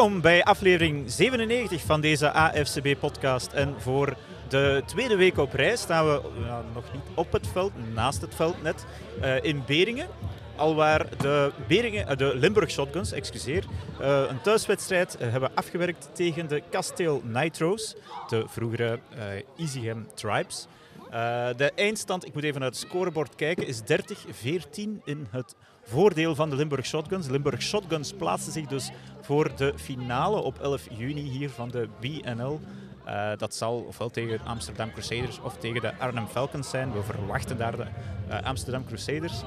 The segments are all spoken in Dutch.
Welkom bij aflevering 97 van deze AFCB-podcast. En voor de tweede week op reis staan we nog niet op het veld, naast het veld net, uh, in Beringen. Alwaar de, Beringen, uh, de Limburg Shotguns, excuseer, uh, een thuiswedstrijd hebben afgewerkt tegen de Kasteel Nitros, de vroegere Easyham Tribes. de eindstand, ik moet even naar het scorebord kijken, is 30-14 in het voordeel van de Limburg Shotguns. Limburg Shotguns plaatsen zich dus voor de finale op 11 juni hier van de BNL. Uh, dat zal ofwel tegen Amsterdam Crusaders of tegen de Arnhem Falcons zijn. We verwachten daar de uh, Amsterdam Crusaders.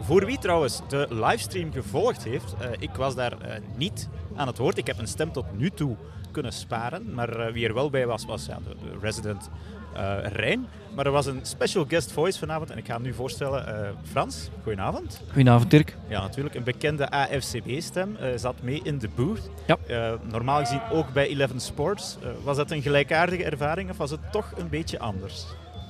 Voor wie trouwens de livestream gevolgd heeft, uh, ik was daar niet aan het woord. Ik heb een stem tot nu toe kunnen sparen. Maar wie er wel bij was, was de, de resident Rijn. Maar er was een special guest voice vanavond en ik ga hem nu voorstellen. Uh, Frans, goedenavond. Goedenavond Dirk. Ja, natuurlijk. Een bekende AFCB-stem uh, zat mee in de booth. Ja. normaal gezien ook bij Eleven Sports. was dat een gelijkaardige ervaring of was het toch een beetje anders?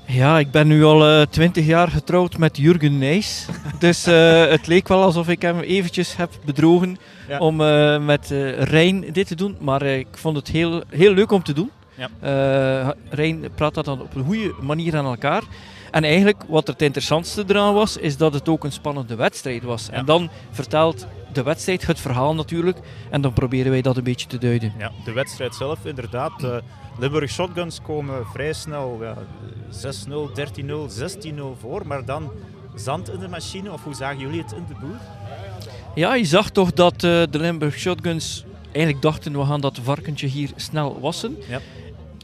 Ja, ik ben nu al twintig jaar getrouwd met Jurgen Nijs. dus het leek wel alsof ik hem eventjes heb bedrogen ja. om met Rijn dit te doen. Maar ik vond het heel, heel leuk om te doen. Ja. Uh, Rijn praat dat dan op een goede manier aan elkaar. En eigenlijk wat het interessantste eraan was, is dat het ook een spannende wedstrijd was. En dan vertelt de wedstrijd het verhaal natuurlijk. En dan proberen wij dat een beetje te duiden. Ja, de wedstrijd zelf inderdaad. Uh, Limburg Shotguns komen vrij snel ja, 6-0, 13-0, 16-0 voor. Maar dan zand in de machine. Of hoe zagen jullie het in de boer? Ja, je zag toch dat uh, de Limburg Shotguns eigenlijk dachten we gaan dat varkentje hier snel wassen. Ja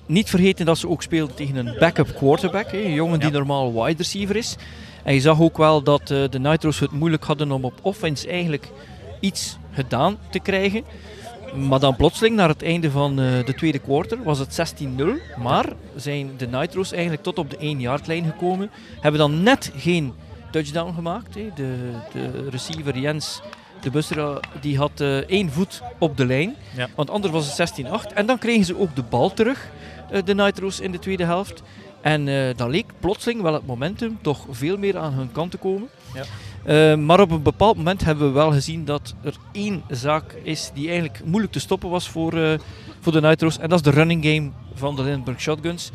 niet vergeten dat ze ook speelden tegen een backup quarterback. Hè, een jongen die normaal wide receiver is. En je zag ook wel dat uh, de Nitro's het moeilijk hadden om op offense eigenlijk iets gedaan te krijgen. Maar dan plotseling, naar het einde van uh, de tweede quarter, was het 16-0. Maar zijn de Nitro's eigenlijk tot op de 1-yard-lijn gekomen. Hebben dan net geen touchdown gemaakt. Hè. De, de receiver Jens de Busser die had uh, één voet op de lijn. Ja. Want anders was het 16-8. En dan kregen ze ook de bal terug. Eh, de Nitro's in de tweede helft. En uh, dan leek plotseling wel het momentum toch veel meer aan hun kant te komen. Ja. Maar op een bepaald moment hebben we wel gezien dat er één zaak is die eigenlijk moeilijk te stoppen was voor, voor de Nitro's. En dat is de running game van de Lindbergh Shotguns.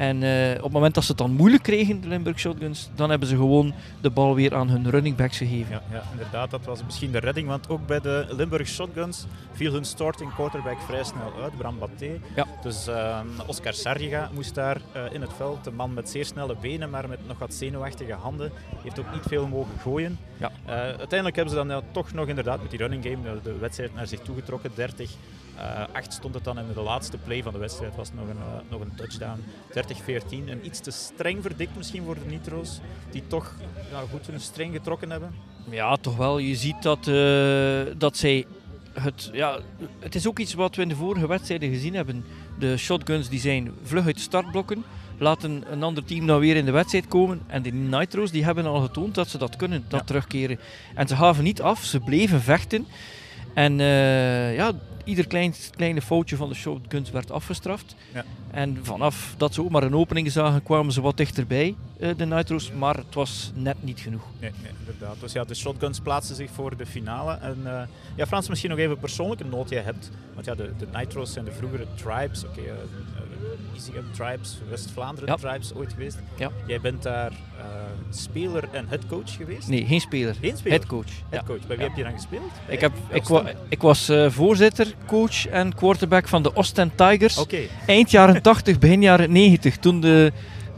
En uh, op het moment dat ze het dan moeilijk kregen, de Limburg Shotguns, dan hebben ze gewoon de bal weer aan hun running backs gegeven. Ja, ja, inderdaad, dat was misschien de redding, want ook bij de Limburg Shotguns viel hun starting quarterback vrij snel uit, Bram Baté. Ja. Dus uh, Oscar Sarriga moest daar uh, in het veld, een man met zeer snelle benen, maar met nog wat zenuwachtige handen, heeft ook niet veel mogen gooien. Ja. uiteindelijk hebben ze dan toch nog inderdaad met die running game de wedstrijd naar zich toegetrokken, 30 uh, acht stond het dan in de laatste play van de wedstrijd. was nog een, uh, nog een touchdown. 30-14. En iets te streng verdikt misschien voor de Nitro's. Die toch goed hun streng getrokken hebben. Ja, toch wel. Je ziet dat, uh, dat zij... Het, ja, het is ook iets wat we in de vorige wedstrijden gezien hebben. De shotguns die zijn vlug uit startblokken. Laten een ander team dan weer in de wedstrijd komen. En de Nitro's die hebben al getoond dat ze dat kunnen, dat ja. terugkeren. En ze gaven niet af, ze bleven vechten. En uh, ja, ieder klein, kleine foutje van de shotguns werd afgestraft. Ja. En vanaf dat ze ook maar een opening zagen, kwamen ze wat dichterbij, uh, de Nitro's. Maar het was net niet genoeg. Nee, nee inderdaad. Dus ja, de shotguns plaatsen zich voor de finale. En uh, ja, Frans, misschien nog even persoonlijke noot jij hebt. Want ja, de, de Nitro's zijn de vroegere tribes. Oké, okay, Easyham Tribes, West-Vlaanderen Tribes ooit geweest. Ja. Jij bent daar uh, speler en headcoach geweest? Nee, geen speler. Geen speler? Headcoach. Headcoach. Bij wie heb je dan gespeeld? ik, heb, ik, wa ik was uh, voorzitter, coach en quarterback van de Ostend Tigers. Okay. Eind jaren 80, begin jaren 90, toen de,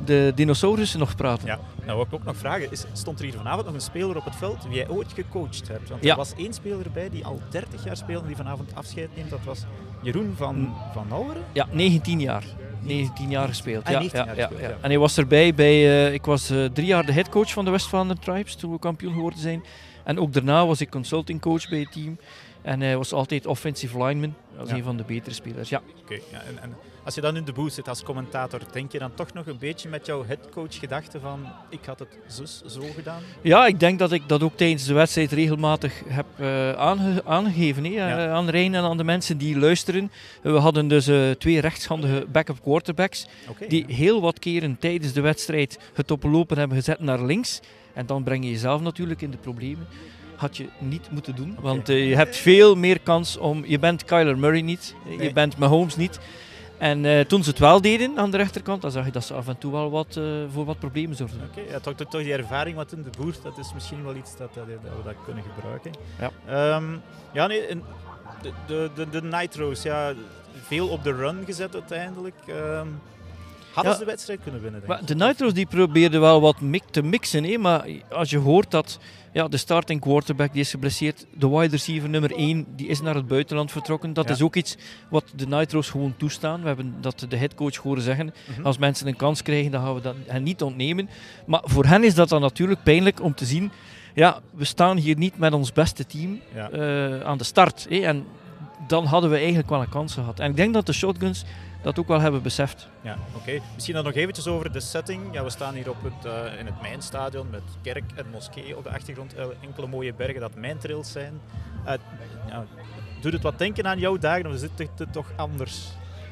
de dinosaurussen nog praten. Nou, wat ik ook nog vragen is, stond er hier vanavond nog een speler op het veld wie jij ooit gecoacht hebt? Want er was één speler bij die al 30 jaar speelde die vanavond afscheid neemt. Dat was Jeroen van, mm. van Nauweren? Ja, 19 jaar. 19 jaar gespeeld. Ah, ja, ja, ja, ja, ja, En hij was erbij bij. Uh, ik was uh, drie jaar de headcoach van de West-Vlaanderen Tribes toen we kampioen geworden zijn. En ook daarna was ik consulting coach bij het team. En hij was altijd offensive lineman, als een van de betere spelers. Ja. Oké, ja. En, en, als je dan in de booth zit als commentator, denk je dan toch nog een beetje met jouw headcoach gedachte van ik had het zus zo gedaan? Ja, ik denk dat ik dat ook tijdens de wedstrijd regelmatig heb uh, aange aangegeven hè, ja. aan Rijn en aan de mensen die luisteren. We hadden dus uh, twee rechtshandige backup quarterbacks okay, die ja. heel wat keren tijdens de wedstrijd het op lopen hebben gezet naar links. En dan breng je jezelf natuurlijk in de problemen had je niet moeten doen. Want uh, je hebt veel meer kans om... Je bent Kyler Murray niet, nee. je bent Mahomes niet. En uh, toen ze het wel deden aan de rechterkant, dan zag je dat ze af en toe wel wat, uh, voor wat problemen zorgden. Oké, okay, ja, toch, toch, toch, die ervaring wat in de boer, dat is misschien wel iets dat, dat, dat we dat kunnen gebruiken. Ja, um, ja nee, de, de, de, de Nitro's, ja, veel op de run gezet uiteindelijk. Um, Hadden ja, ze de wedstrijd kunnen winnen? Denk de Nitro's die probeerden wel wat te mixen, hè? maar als je hoort dat ja, de starting quarterback die is geblesseerd, de wide receiver nummer 1 die is naar het buitenland vertrokken. Dat is ook iets wat de Nitro's gewoon toestaan. We hebben dat de headcoach horen zeggen. Mm -hmm. Als mensen een kans krijgen, dan gaan we dat hen niet ontnemen. Maar voor hen is dat dan natuurlijk pijnlijk om te zien. Ja, we staan hier niet met ons beste team ja. uh, aan de start. En dan hadden we eigenlijk wel een kans gehad. En ik denk dat de shotguns dat ook wel hebben beseft. Ja, oké. Misschien dan nog eventjes over de setting. Ja, we staan hier op het, uh, in het Mijnstadion met kerk en moskee op de achtergrond. Uh, enkele mooie bergen dat mijntrails zijn. Uh, ja, doet het wat denken aan jouw dagen of is het toch anders?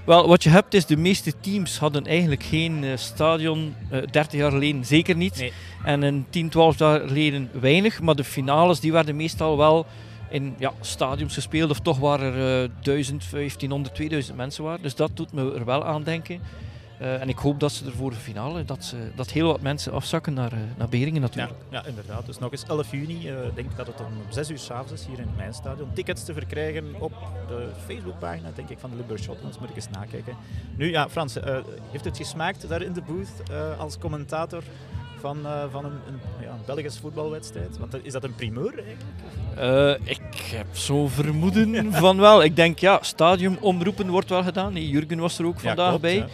Wel, wat je hebt is, de meeste teams hadden eigenlijk geen stadion, 30 jaar geleden zeker niet. Nee. En een 10, 12 jaar geleden weinig. Maar de finales die werden meestal wel in ja, stadiums gespeeld, of toch waren er uh, 1000, 1500, 2000 mensen waren. Dus dat doet me er wel aan denken. Uh, en ik hoop dat ze er voor de finale, dat, dat heel wat mensen afzakken naar, uh, naar Beringen natuurlijk. Ja, inderdaad. Dus nog eens 11 juni, ik denk dat het om 6 uur s'avonds is hier in mijn stadion. Tickets te verkrijgen op de Facebookpagina, denk ik, van de Limburg Shotguns. Moet ik eens nakijken. Nu, ja, Frans, heeft het gesmaakt daar in de booth als commentator? Van, uh, van een, een, ja, een Belgisch voetbalwedstrijd? Want is dat een primeur eigenlijk? Uh, ik heb zo'n vermoeden van wel. Ik denk ja, stadiumomroepen wordt wel gedaan. Jurgen was er ook vandaag ja, klopt, bij. Ja.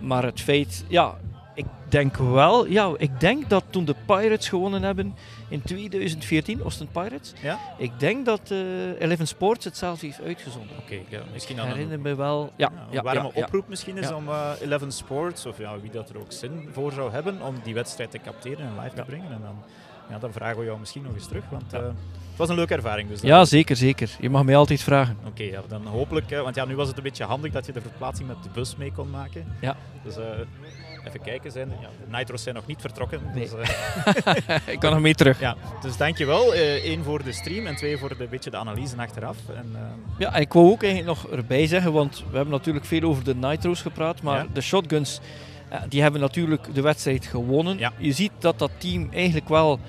Maar het feit, ja, ik denk wel, ja, ik denk dat toen de Pirates gewonnen hebben in 2014, Austin Pirates, ja? ik denk dat uh, Eleven Sports het zelf heeft uitgezonden. Oké, okay, ja, misschien dan herinner een, me wel. Ja, ja, ja warme oproep misschien is om uh, Eleven Sports, of ja, wie dat er ook zin voor zou hebben, om die wedstrijd te capteren en live te brengen. En dan, ja, dan vragen we jou misschien nog eens terug, want... Uh, het was een leuke ervaring. Dus ja, zeker, zeker. Je mag mij altijd vragen. Oké, okay, ja, dan hopelijk, want ja, nu was het een beetje handig dat je de verplaatsing met de bus mee kon maken. Ja. Dus even kijken zijn. Ja, de Nitro's zijn nog niet vertrokken. Nee. Dus, uh, ik kan nog mee terug. Ja, dus dankjewel. Eén uh, voor de stream en twee voor de beetje de analyse achteraf. En, uh... Ja, ik wou ook eigenlijk nog erbij zeggen, want we hebben natuurlijk veel over de Nitro's gepraat, maar de shotguns, die hebben natuurlijk de wedstrijd gewonnen. Ja. Je ziet dat dat team eigenlijk wel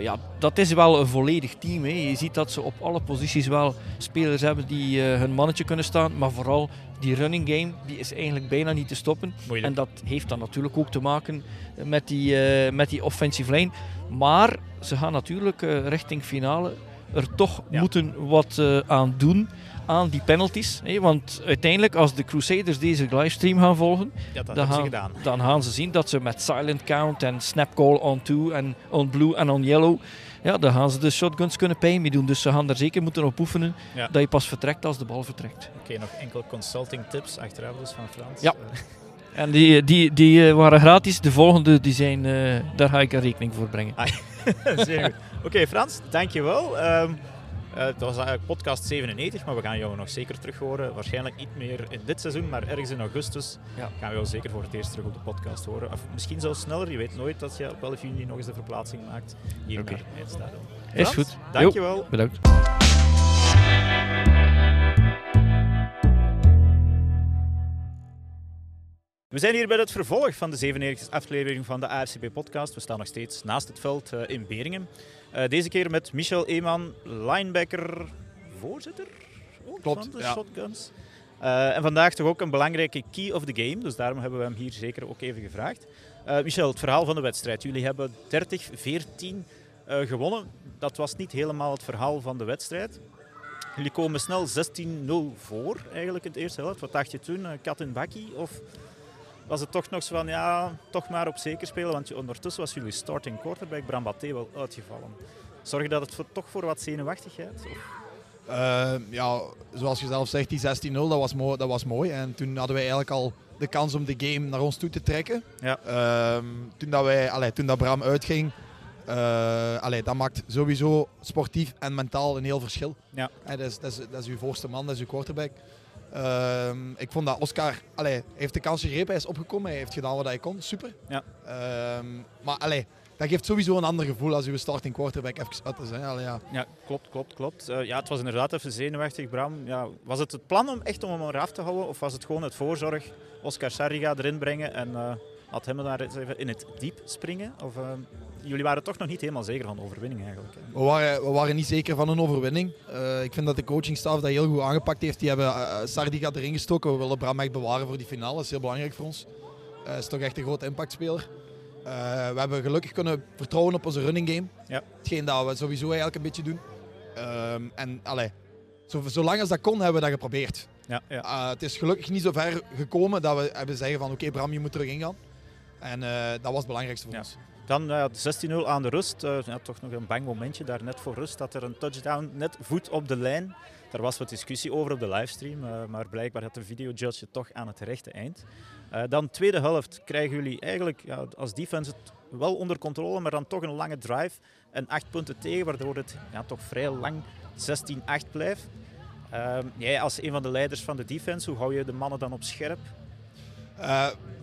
ja, dat is wel een volledig team. Hè. Je ziet dat ze op alle posities wel spelers hebben die uh, hun mannetje kunnen staan. Maar vooral die running game die is eigenlijk bijna niet te stoppen. Moeilijk. En dat heeft dan natuurlijk ook te maken met die, uh, met die offensive line. Maar ze gaan natuurlijk richting finale er toch ja. moeten wat aan doen aan die penalties. Hè? Want uiteindelijk, als de Crusaders deze livestream gaan volgen, ja, dan, gaan, dan, gaan, ze zien dat ze met silent count en snap call on two en on blue en on yellow, ja, dan gaan ze de shotguns kunnen pijn mee doen. Dus ze gaan er zeker moeten op oefenen ja. dat je pas vertrekt als de bal vertrekt. Oké, nog enkel consulting tips achteraf dus van Frans. Ja. En die, die, die waren gratis. De volgende die zijn, uh, daar ga ik een rekening voor brengen. Ah, zeer goed. Oké, okay, Frans, dankjewel. Um, uh, het was eigenlijk podcast 97, maar we gaan jou nog zeker terug horen. Waarschijnlijk niet meer in dit seizoen, maar ergens in augustus ja. gaan we jou zeker voor het eerst terug op de podcast horen. Of misschien zelfs sneller, je weet nooit dat je op 11 juni nog eens de verplaatsing maakt hier okay. naar het stadion. Is goed. Dankjewel. Jo, bedankt. We zijn hier bij het vervolg van de 97e aflevering van de AFCB-podcast. We staan nog steeds naast het veld uh, in Beringen. Uh, deze keer met Michel Eeman, linebacker, voorzitter Klopt, van de ja. Shotguns. Uh, en vandaag toch ook een belangrijke key of the game, dus daarom hebben we hem hier zeker ook even gevraagd. Michel, het verhaal van de wedstrijd. Jullie hebben 30-14 gewonnen. Dat was niet helemaal het verhaal van de wedstrijd. Jullie komen snel 16-0 voor, eigenlijk in de eerste helft. Wat dacht je toen? kat in bakkie? Of was het toch nog zo van, ja, toch maar op zeker spelen. Want ondertussen was jullie starting quarterback Brambaté wel uitgevallen. Zorg dat het voor, toch voor wat zenuwachtigheid? Of? Uh, ja, zoals je zelf zegt, die 16-0, dat, was mooi, dat was mooi. En toen hadden wij eigenlijk al de kans om de game naar ons toe te trekken. Ja. Uh, toen, dat wij, allee, toen dat Bram uitging, uh, allee, dat maakt sowieso sportief en mentaal een heel verschil. Ja. dat, is, dat, is, dat is uw voorste man, dat is uw quarterback. Ehm, ik vond dat Oscar allee, heeft de kans gegrepen, hij is opgekomen, hij heeft gedaan wat hij kon, super. Ja. Ehm, maar allee, dat geeft sowieso een ander gevoel als je starting quarterback even uit is. Hè. Allee, ja. ja, klopt, klopt, klopt. Uh, ja, het was inderdaad even zenuwachtig, Bram. Ja, was het het plan om echt om hem eraf te houden of was het gewoon het voorzorg Oscar Sarriga erin brengen en uh, had hem daar even in het diep springen? Of, uh, jullie waren toch nog niet helemaal zeker van de overwinning eigenlijk. We waren, we waren niet zeker van een overwinning. Uh, ik vind dat de coachingstaf dat heel goed aangepakt heeft. Die hebben uh, Sardiga erin gestoken. We willen Bram echt bewaren voor die finale. Dat is heel belangrijk voor ons. Hij uh, is toch echt een groot impactspeler. we hebben gelukkig kunnen vertrouwen op onze running game. Ja. Hetgeen dat we sowieso eigenlijk een beetje doen. Ehm, en allee, zo, zolang als dat kon, hebben we dat geprobeerd. Ja, ja. het is gelukkig niet zo ver gekomen dat we hebben zeggen van oké okay, Bram, je moet terug ingaan. En dat was het belangrijkste voor ja. ons. Dan uh, 16-0 aan de rust. Uh, ja, toch nog een bang momentje daar net voor rust. Dat er een touchdown net voet op de lijn. Daar was wat discussie over op de livestream. Uh, maar blijkbaar had de videojudge het toch aan het rechte eind. dan tweede helft krijgen jullie eigenlijk ja, als defense het wel onder controle. Maar dan toch een lange drive. En acht punten tegen. Waardoor het ja, toch vrij lang 16-8 blijft. jij als een van de leiders van de defense. Hoe hou je de mannen dan op scherp?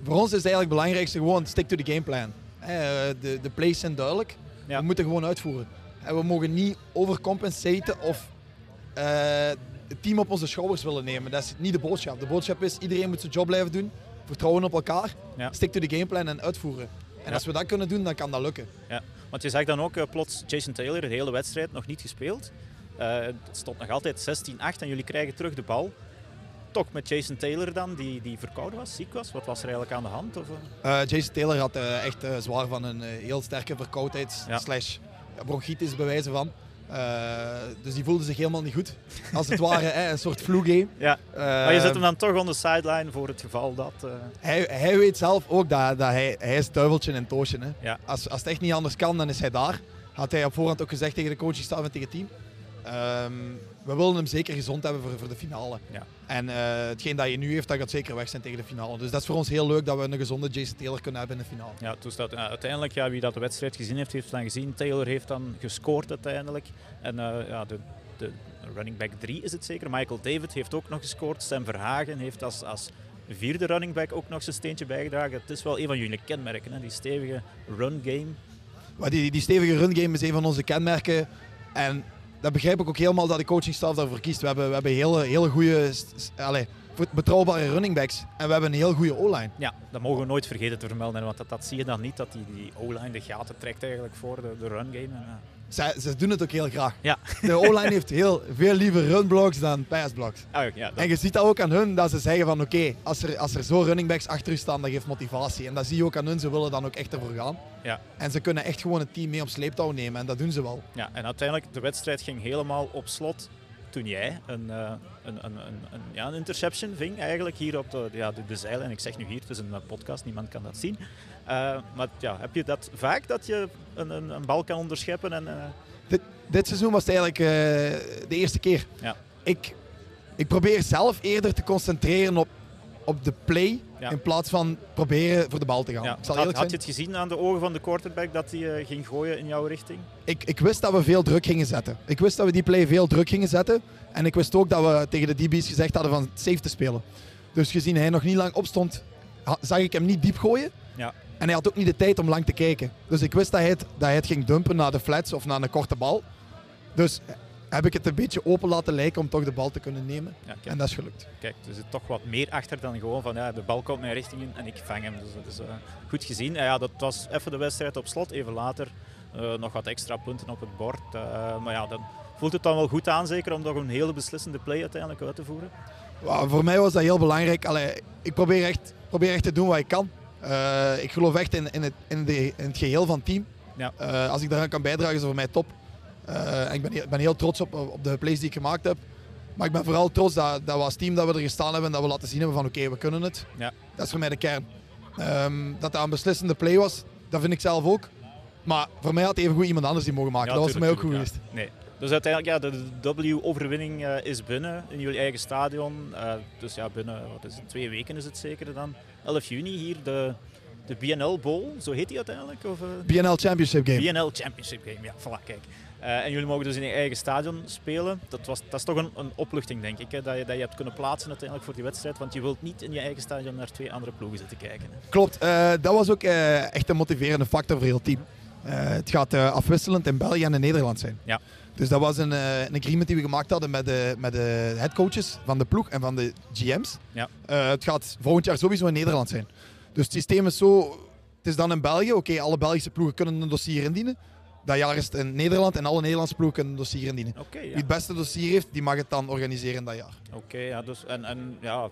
voor ons is het eigenlijk belangrijkste gewoon stick to the game plan. De, de plays zijn duidelijk. Ja. We moeten gewoon uitvoeren. En we mogen niet overcompensaten of uh, het team op onze schouders willen nemen. Dat is niet de boodschap. De boodschap is iedereen moet zijn job blijven doen. Vertrouwen op elkaar. Ja. Stick to the gameplan en uitvoeren. En Ja. als we dat kunnen doen, dan kan dat lukken. Ja, want je zag dan ook uh, plots Jason Taylor de hele wedstrijd nog niet gespeeld. Uh, het stond nog altijd 16-8 en jullie krijgen terug de bal. Toch met Jason Taylor dan, die, die verkouden was, ziek was. Wat was er eigenlijk aan de hand? Of, uh, Jason Taylor had uh, echt zwaar van een heel sterke verkoudheid Ja. slash bronchitis bewijzen van. dus die voelde zich helemaal niet goed. Als het ware hè, een soort flu-game. Ja. maar je zet hem dan toch on de sideline voor het geval dat... Hij, hij weet zelf ook dat, dat hij, hij is duiveltje en toosje. Hè. Ja. Als, als het echt niet anders kan, dan is hij daar. Had hij op voorhand ook gezegd tegen de coachingstaf en tegen het team. Um, we willen hem zeker gezond hebben voor, voor de finale. Ja. En uh, hetgeen dat je nu heeft, dat gaat zeker weg zijn tegen de finale. Dus dat is voor ons heel leuk dat we een gezonde Jason Taylor kunnen hebben in de finale. Ja, uh, uiteindelijk, ja, wie dat de wedstrijd gezien heeft, heeft dan gezien. Taylor heeft dan gescoord uiteindelijk. En uh, ja, de, de running back 3 is het zeker. Michael David heeft ook nog gescoord. Sam Verhagen heeft als, als vierde running back ook nog zijn steentje bijgedragen. Het is wel een van jullie kenmerken, hè? die stevige run game. Die, die stevige run game is een van onze kenmerken. En dat begrijp ik ook helemaal dat de coachingstaf daarvoor kiest. We hebben, we hebben hele, hele goede, allez, betrouwbare running backs. En we hebben een heel goede O-line. Ja, dat mogen we nooit vergeten te vermelden. Want dat, dat zie je dan niet, dat die, die O-line de gaten trekt eigenlijk voor de, de run game. En, uh... Zij, ze doen het ook heel graag. Ja. De O-line heeft heel, veel liever runblocks dan passblocks. Oh, ja, dat... En je ziet dat ook aan hun, dat ze zeggen van oké, okay, als, er, als er zo running backs achter u staan, dat geeft motivatie. En dat zie je ook aan hun, ze willen dan ook echt ervoor gaan. Ja. En ze kunnen echt gewoon het team mee op sleeptouw nemen en dat doen ze wel. Ja, en uiteindelijk, de wedstrijd ging helemaal op slot toen jij een, uh, een, een, een, ja, een interception ving eigenlijk hier op de, ja, de. En ik zeg nu hier, het is een podcast, niemand kan dat zien. Uh, maar ja, heb je dat vaak, dat je een, een, een bal kan onderscheppen? En, uh... dit, dit seizoen was het eigenlijk de eerste keer. Ja. Ik, ik probeer zelf eerder te concentreren op, op de play Ja. in plaats van proberen voor de bal te gaan. Ja. Ik zal Had, had je het gezien aan de ogen van de quarterback dat hij uh, ging gooien in jouw richting? Ik, ik wist dat we veel druk gingen zetten. Ik wist dat we die play veel druk gingen zetten. En ik wist ook dat we tegen de DB's gezegd hadden van safe te spelen. Dus gezien hij nog niet lang opstond, zag ik hem niet diep gooien. Ja. En hij had ook niet de tijd om lang te kijken. Dus ik wist dat hij het, dat hij het ging dumpen naar de flats of naar een korte bal. Dus heb ik het een beetje open laten lijken om toch de bal te kunnen nemen. Ja, En dat is gelukt. kijk, er zit toch wat meer achter dan gewoon van ja, de bal komt mijn richting in en ik vang hem. Dus dat is uh, goed gezien. En ja, dat was even de wedstrijd op slot. Even later uh, nog wat extra punten op het bord. Uh, maar ja, dan voelt het dan wel goed aan zeker om nog een hele beslissende play uiteindelijk uit te voeren. Voor mij was dat heel belangrijk. Allee, ik probeer echt, probeer echt te doen wat ik kan. Uh, ik geloof echt in, in, het, in, de, in het geheel van het team. Ja. Uh, als ik daaraan kan bijdragen, is het voor mij top. En ik ben, heel, ben heel trots op, op de plays die ik gemaakt heb. Maar ik ben vooral trots dat, dat we als team dat we er gestaan hebben en dat we laten zien hebben van oké, okay, we kunnen het. Ja. Dat is voor mij de kern. Um, dat dat een beslissende play was, dat vind ik zelf ook. Maar voor mij had even goed iemand anders die mogen maken. Ja, dat was voor mij ook goed ja. geweest. Nee. Dus uiteindelijk, ja, de, de W-overwinning uh, is binnen in jullie eigen stadion. Uh, dus ja, binnen wat is het, twee weken is het zeker dan. 11 juni hier de, de BNL Bowl, zo heet die uiteindelijk? Of, uh... BNL Championship Game. BNL Championship Game, ja, voilà, kijk. En jullie mogen dus in je eigen stadion spelen. Dat, was, dat is toch een, een opluchting, denk ik, hè, dat, je, dat je hebt kunnen plaatsen uiteindelijk voor die wedstrijd. Want je wilt niet in je eigen stadion naar twee andere ploegen zitten kijken. Hè. Klopt, dat was ook echt een motiverende factor voor heel team. het gaat afwisselend in België en in Nederland zijn. Ja. Dus dat was een, uh, een agreement die we gemaakt hadden met de, met de headcoaches van de ploeg en van de GM's. Ja. Het gaat volgend jaar sowieso in Nederland zijn. Dus het systeem is zo... Het is dan in België. Oké, alle Belgische ploegen kunnen een dossier indienen. Dat jaar is het in Nederland en alle Nederlandse ploegen kunnen een dossier indienen. Okay, ja. Wie het beste dossier heeft, die mag het dan organiseren dat jaar. Oké, ja, dus, en, en ja,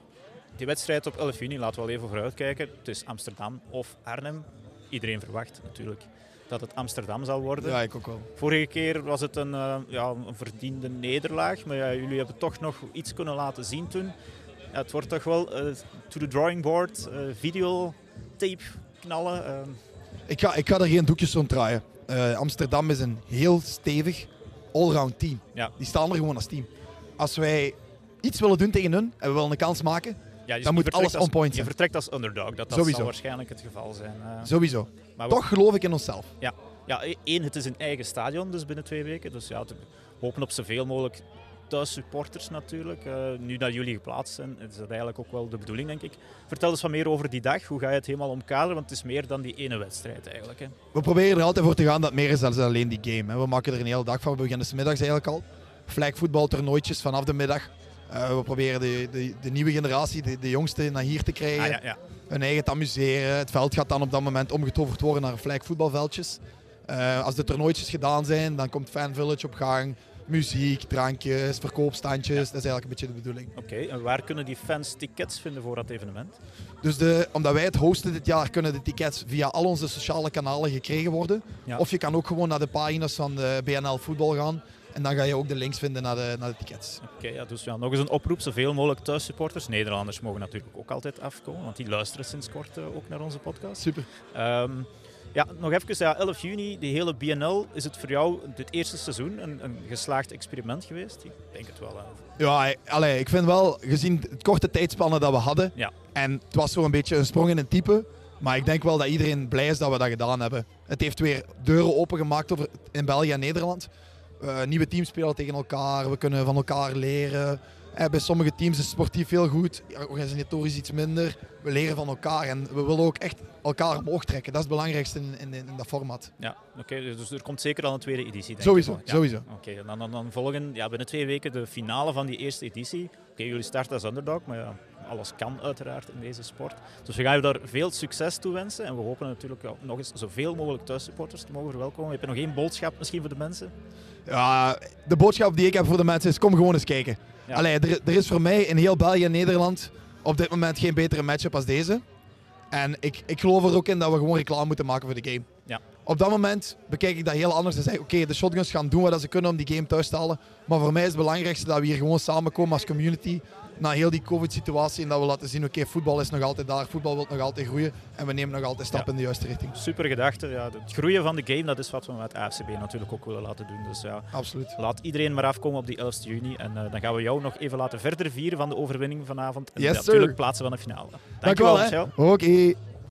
die wedstrijd op 11 juni, laten we wel even vooruitkijken. Het is Amsterdam of Arnhem. Iedereen verwacht natuurlijk dat het Amsterdam zal worden. Ja, ik ook wel. Vorige keer was het een, uh, ja, een verdiende nederlaag, maar ja, jullie hebben toch nog iets kunnen laten zien toen. Ja, het wordt toch wel uh, to the drawing board, uh, videotape knallen. Ehm. Ik, ga, ik ga er geen doekjes om draaien. Amsterdam is een heel stevig allround team. Ja. Die staan er gewoon als team. Als wij iets willen doen tegen hun en we willen een kans maken, ja, dus dan moet alles on point zijn. Je vertrekt als underdog, dat, dat zal waarschijnlijk het geval zijn. Uh, Sowieso. Maar Toch geloof ik in onszelf. Ja. ja, e- één, het is een eigen stadion, dus binnen twee weken. Dus ja, we hopen op zoveel mogelijk thuissupporters natuurlijk. Uh, nu dat jullie geplaatst zijn, is dat eigenlijk ook wel de bedoeling, denk ik. Vertel eens wat meer over die dag. Hoe ga je het helemaal omkaderen? Want het is meer dan die ene wedstrijd eigenlijk. Hè. We proberen er altijd voor te gaan dat het meer is dan alleen die game. Hè. We maken er een hele dag van. We beginnen s middags eigenlijk al. Vlijkvoetbaltoernooitjes vanaf de middag. Uh, we proberen de, de, de, nieuwe generatie, de, de jongste, naar hier te krijgen. Ah, ja, ja. Hun eigen te amuseren. Het veld gaat dan op dat moment omgetoverd worden naar vlijkvoetbalveldjes. Uh, als de toernooitjes gedaan zijn, dan komt Fan Village op gang. Muziek, drankjes, verkoopstandjes. Dat is eigenlijk een beetje de bedoeling. Oké, en waar kunnen die fans tickets vinden voor dat evenement? Dus de, omdat wij het hosten dit jaar, kunnen de tickets via al onze sociale kanalen gekregen worden. Of je kan ook gewoon naar de pagina's van de BNL Voetbal gaan. En dan ga je ook de links vinden naar de, naar de tickets. Oké, ja, dus ja, nog eens een oproep. Zoveel mogelijk thuissupporters. Nederlanders mogen natuurlijk ook altijd afkomen, want die luisteren sinds kort uh, ook naar onze podcast. Super. Um, ja, nog even, ja, 11 juni, die hele BNL. Is het voor jou dit eerste seizoen een, een geslaagd experiment geweest? Ik denk het wel. Hè. Ja, allee, ik vind wel, gezien het korte tijdspannen dat we hadden. Ja. En het was zo een beetje een sprong in een type. Maar ik denk wel dat iedereen blij is dat we dat gedaan hebben. Het heeft weer deuren opengemaakt over, in België en Nederland. Uh, nieuwe teams spelen tegen elkaar, we kunnen van elkaar leren. Uh, bij sommige teams is sportief heel goed, organisatorisch iets minder. We leren van elkaar en we willen ook echt elkaar omhoog trekken. Dat is het belangrijkste in, in, in dat format. Ja, oké. dus er komt zeker al een tweede editie. Denk sowieso, sowieso. Oké, dan, dan, dan, volgen ja, binnen twee weken de finale van die eerste editie. Oké, jullie starten als underdog, maar ja, alles kan uiteraard in deze sport. Dus we gaan je daar veel succes toe wensen. En we hopen natuurlijk nog eens zoveel mogelijk thuissupporters te mogen verwelkomen. Heb je nog één boodschap misschien voor de mensen? Ja, de boodschap die ik heb voor de mensen is: kom gewoon eens kijken. Ja. Allee, er, er, is voor mij in heel België en Nederland op dit moment geen betere matchup als deze. En ik, ik geloof er ook in dat we gewoon reclame moeten maken voor de game. Ja. Op dat moment bekijk ik dat heel anders en zeg oké, de shotguns gaan doen wat ze kunnen om die game thuis te halen. Maar voor mij is het belangrijkste dat we hier gewoon samenkomen als community na heel die COVID-situatie en dat we laten zien, oké, voetbal is nog altijd daar, voetbal wil nog altijd groeien en we nemen nog altijd stappen in de juiste richting. Super gedachte. Ja, het groeien van de game, dat is wat we met AFCB natuurlijk ook willen laten doen. Dus ja, Absoluut. laat iedereen maar afkomen op die 11 juni en uh, dan gaan we jou nog even laten verder vieren van de overwinning vanavond. En yes, natuurlijk plaatsen van de finale. Dankjewel. Dank Oké. Okay.